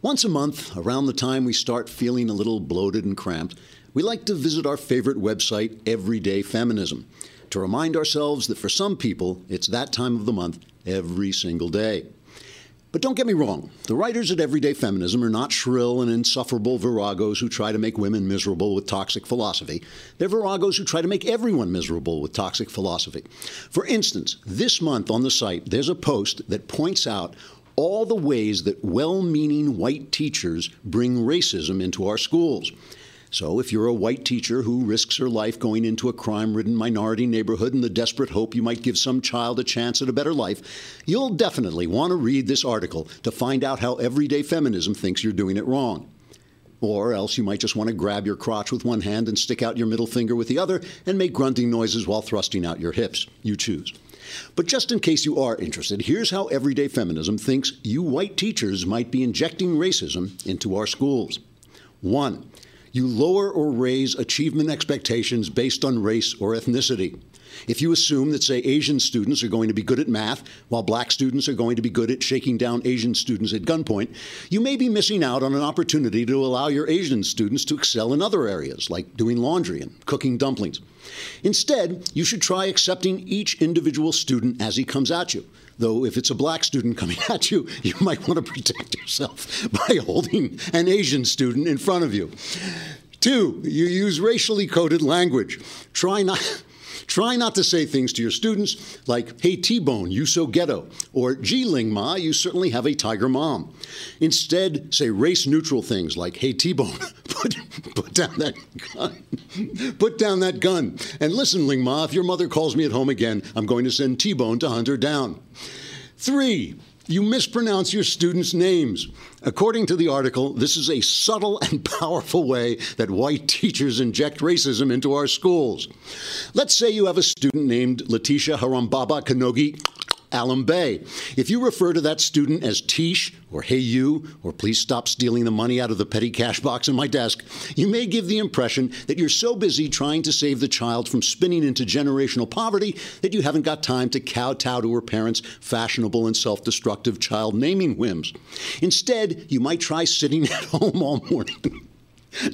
Once a month, around the time we start feeling a little bloated and cramped, we like to visit our favorite website, Everyday Feminism, to remind ourselves that for some people, it's that time of the month every single day. But don't get me wrong, the writers at Everyday Feminism are not shrill and insufferable viragos who try to make women miserable with toxic philosophy. They're viragos who try to make everyone miserable with toxic philosophy. For instance, this month on the site, there's a post that points out all the ways that well meaning white teachers bring racism into our schools. So, if you're a white teacher who risks her life going into a crime ridden minority neighborhood in the desperate hope you might give some child a chance at a better life, you'll definitely want to read this article to find out how everyday feminism thinks you're doing it wrong. Or else you might just want to grab your crotch with one hand and stick out your middle finger with the other and make grunting noises while thrusting out your hips. You choose. But just in case you are interested, here's how everyday feminism thinks you white teachers might be injecting racism into our schools. One, you lower or raise achievement expectations based on race or ethnicity. If you assume that, say, Asian students are going to be good at math while black students are going to be good at shaking down Asian students at gunpoint, you may be missing out on an opportunity to allow your Asian students to excel in other areas, like doing laundry and cooking dumplings. Instead, you should try accepting each individual student as he comes at you. Though, if it's a black student coming at you, you might want to protect yourself by holding an Asian student in front of you. Two, you use racially coded language. Try not. Try not to say things to your students like, hey, T Bone, you so ghetto, or gee, Ling Ma, you certainly have a tiger mom. Instead, say race neutral things like, hey, T Bone, put, put down that gun. put down that gun. And listen, Ling Ma, if your mother calls me at home again, I'm going to send T Bone to hunt her down. Three, you mispronounce your students' names. According to the article, this is a subtle and powerful way that white teachers inject racism into our schools. Let's say you have a student named Letitia Harambaba Kanogi Alum Bay. If you refer to that student as Tish or Hey You or Please Stop Stealing the Money Out of the Petty Cash Box in my desk, you may give the impression that you're so busy trying to save the child from spinning into generational poverty that you haven't got time to kowtow to her parents' fashionable and self destructive child naming whims. Instead, you might try sitting at home all morning.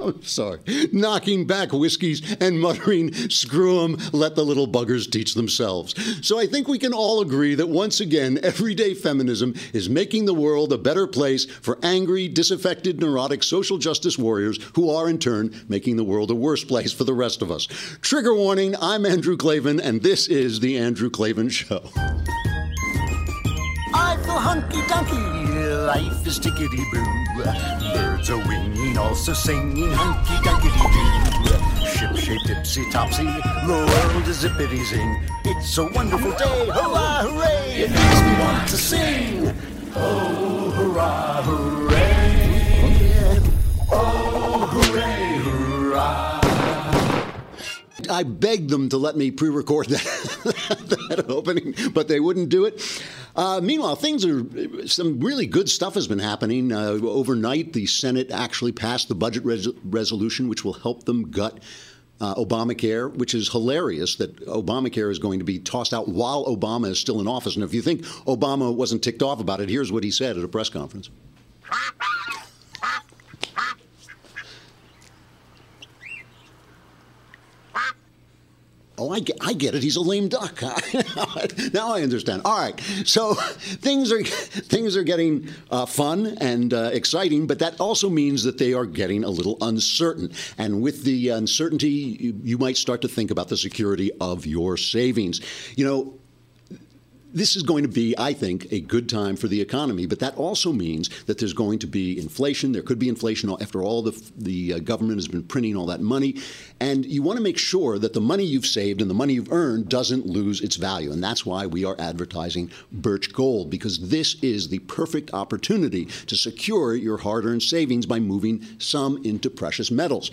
I'm sorry. Knocking back whiskeys and muttering, screw 'em, let the little buggers teach themselves. So I think we can all agree that once again, everyday feminism is making the world a better place for angry, disaffected, neurotic social justice warriors who are in turn making the world a worse place for the rest of us. Trigger warning I'm Andrew Klavan, and this is The Andrew Klavan Show. I feel hunky dunky, life is tickety boo. Birds are winging, also singing hunky dunky doo. Ship shape tipsy topsy, the world is zippity zing. It's a wonderful day, hurrah, hooray! It makes me want to sing. Oh, hurrah, hooray! Oh, hooray, hurrah! I begged them to let me pre-record that, that opening, but they wouldn't do it. Uh, meanwhile, things are some really good stuff has been happening uh, overnight. The Senate actually passed the budget res- resolution, which will help them gut. Uh, Obamacare, which is hilarious that Obamacare is going to be tossed out while Obama is still in office. And if you think Obama wasn't ticked off about it, here's what he said at a press conference. Oh, I get, I get it. He's a lame duck. now I understand. All right. So things are things are getting uh, fun and uh, exciting, but that also means that they are getting a little uncertain. And with the uncertainty, you, you might start to think about the security of your savings. You know, this is going to be, I think, a good time for the economy. But that also means that there's going to be inflation. There could be inflation after all the the uh, government has been printing all that money, and you want to make sure that the money you've saved and the money you've earned doesn't lose its value. And that's why we are advertising Birch Gold because this is the perfect opportunity to secure your hard-earned savings by moving some into precious metals.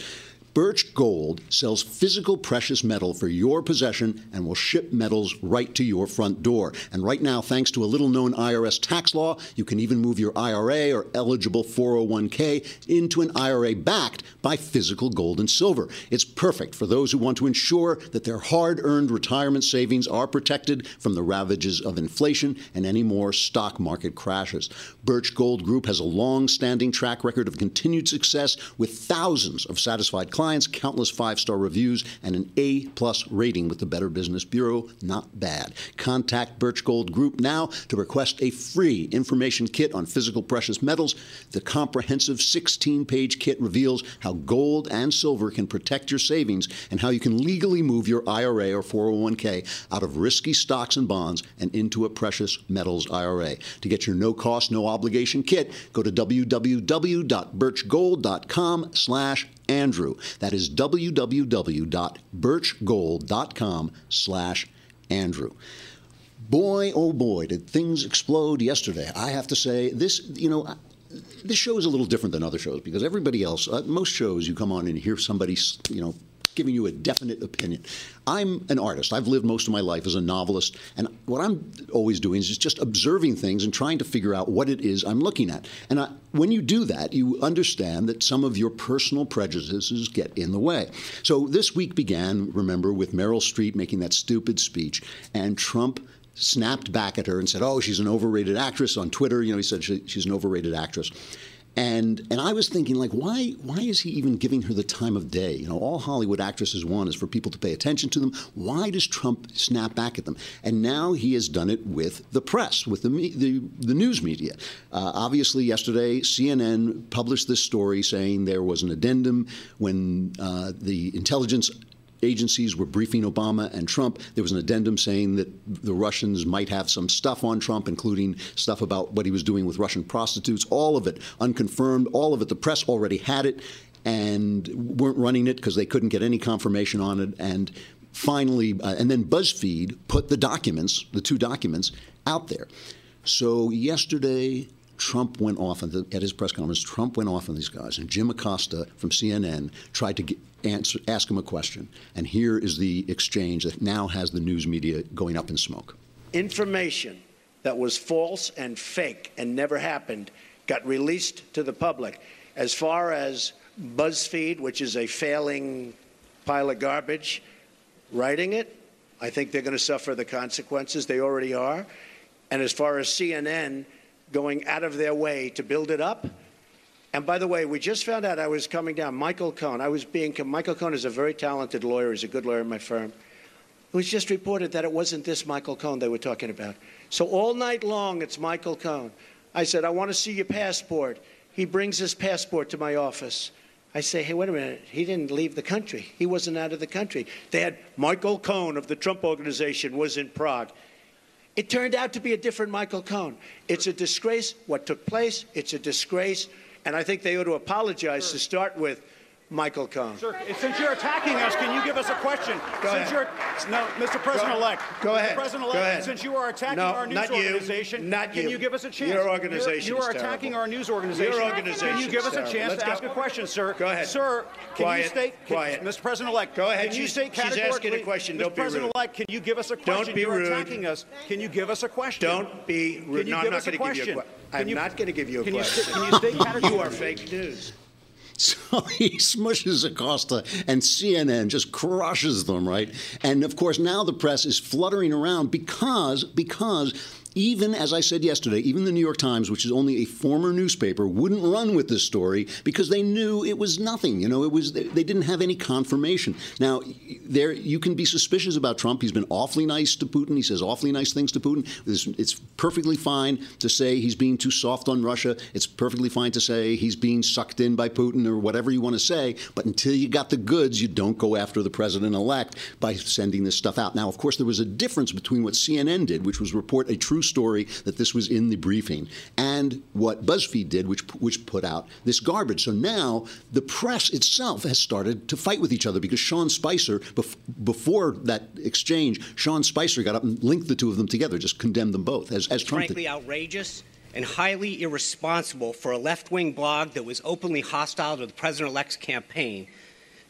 Birch Gold sells physical precious metal for your possession and will ship metals right to your front door. And right now, thanks to a little known IRS tax law, you can even move your IRA or eligible 401k into an IRA backed by physical gold and silver. It's perfect for those who want to ensure that their hard earned retirement savings are protected from the ravages of inflation and any more stock market crashes. Birch Gold Group has a long standing track record of continued success with thousands of satisfied clients clients, countless five star reviews, and an A plus rating with the Better Business Bureau. Not bad. Contact Birch Gold Group now to request a free information kit on physical precious metals. The comprehensive 16 page kit reveals how gold and silver can protect your savings and how you can legally move your IRA or 401k out of risky stocks and bonds and into a precious metals IRA. To get your no cost, no obligation kit, go to www.birchgold.com slash Andrew. That is www.birchgold.com slash Andrew. Boy, oh boy, did things explode yesterday. I have to say, this, you know, this show is a little different than other shows because everybody else, uh, most shows, you come on and hear somebody, you know, giving you a definite opinion. I'm an artist. I've lived most of my life as a novelist, and what I'm always doing is just observing things and trying to figure out what it is I'm looking at. And I, when you do that, you understand that some of your personal prejudices get in the way. So this week began, remember, with Meryl Streep making that stupid speech, and Trump snapped back at her and said, "Oh, she's an overrated actress." On Twitter, you know, he said she, she's an overrated actress. And and I was thinking like why why is he even giving her the time of day? You know, all Hollywood actresses want is for people to pay attention to them. Why does Trump snap back at them? And now he has done it with the press, with the the, the news media. Uh, obviously, yesterday CNN published this story saying there was an addendum when uh, the intelligence agencies were briefing Obama and Trump. There was an addendum saying that the Russians might have some stuff on Trump, including stuff about what he was doing with Russian prostitutes. All of it unconfirmed. All of it. The press already had it and weren't running it because they couldn't get any confirmation on it. And finally, uh, and then BuzzFeed put the documents, the two documents, out there. So yesterday, Trump went off the, at his press conference. Trump went off on these guys, and Jim Acosta from CNN tried to get, answer, ask him a question. And here is the exchange that now has the news media going up in smoke. Information that was false and fake and never happened got released to the public. As far as BuzzFeed, which is a failing pile of garbage, writing it, I think they're going to suffer the consequences. They already are. And as far as CNN, going out of their way to build it up. And by the way, we just found out I was coming down. Michael Cohen, I was being, Michael Cohen is a very talented lawyer. He's a good lawyer in my firm. It was just reported that it wasn't this Michael Cohen they were talking about. So all night long, it's Michael Cohen. I said, I want to see your passport. He brings his passport to my office. I say, hey, wait a minute. He didn't leave the country. He wasn't out of the country. They had Michael Cohen of the Trump Organization was in Prague. It turned out to be a different Michael Cohen. It's a disgrace what took place. It's a disgrace. And I think they ought to apologize to start with Michael Cohen. Sir, since you're attacking us, can you give us a question? Go since ahead. You're, no, Mr. President-elect. Go, go ahead. President-elect, Go ahead. since you are attacking no, our news not organization, you. Not can you. you give us a chance? Your organization You are attacking terrible. our news organization. Your organization Can you give us a chance Let's to go. ask a question, sir? Go ahead. Sir, can Quiet. you state, can, Quiet. Mr. President-elect, Go ahead. Can you She's- state she's asking a question. Don't be rude. President-elect, can you give us a question? Don't be You're rude. attacking us. Can you give us a question? Don't be rude. You no, I'm not going to give you a question? I'm you- not going to give you a you question. st- can you state you categorically- are fake news. So he smushes Acosta, and CNN just crushes them, right? And of course, now the press is fluttering around because because even as I said yesterday, even the New York Times, which is only a former newspaper, wouldn't run with this story because they knew it was nothing. You know, it was they didn't have any confirmation. Now, there you can be suspicious about Trump. He's been awfully nice to Putin. He says awfully nice things to Putin. It's, it's perfectly fine to say he's being too soft on Russia. It's perfectly fine to say he's being sucked in by Putin or whatever you want to say. But until you got the goods, you don't go after the president-elect by sending this stuff out. Now, of course, there was a difference between what CNN did, which was report a true story that this was in the briefing, and what BuzzFeed did, which which put out this garbage. So now the press itself has started to fight with each other because Sean Spicer, bef- before that exchange, Sean Spicer got up and linked the two of them together, just condemned them both as, as Trump did. frankly outrageous and highly irresponsible for a left wing blog that was openly hostile to the president elect's campaign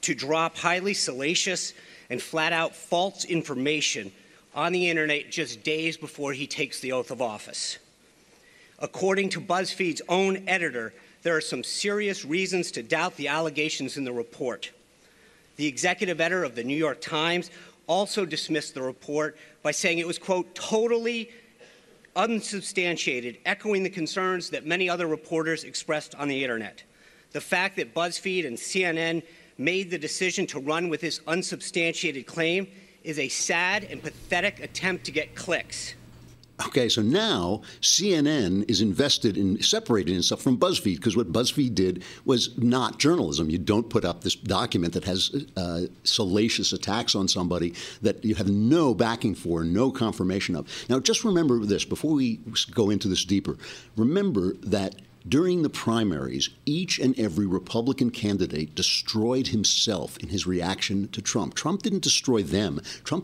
to drop highly salacious and flat out false information on the internet just days before he takes the oath of office. According to BuzzFeed's own editor, there are some serious reasons to doubt the allegations in the report. The executive editor of the New York Times also dismissed the report by saying it was, quote, totally unsubstantiated, echoing the concerns that many other reporters expressed on the internet. The fact that BuzzFeed and CNN made the decision to run with this unsubstantiated claim is a sad and pathetic attempt to get clicks. Okay, so now CNN is invested in separating itself from BuzzFeed because what BuzzFeed did was not journalism. You don't put up this document that has uh, salacious attacks on somebody that you have no backing for, no confirmation of. Now, just remember this before we go into this deeper. Remember that during the primaries, each and every Republican candidate destroyed himself in his reaction to Trump. Trump didn't destroy them. Trump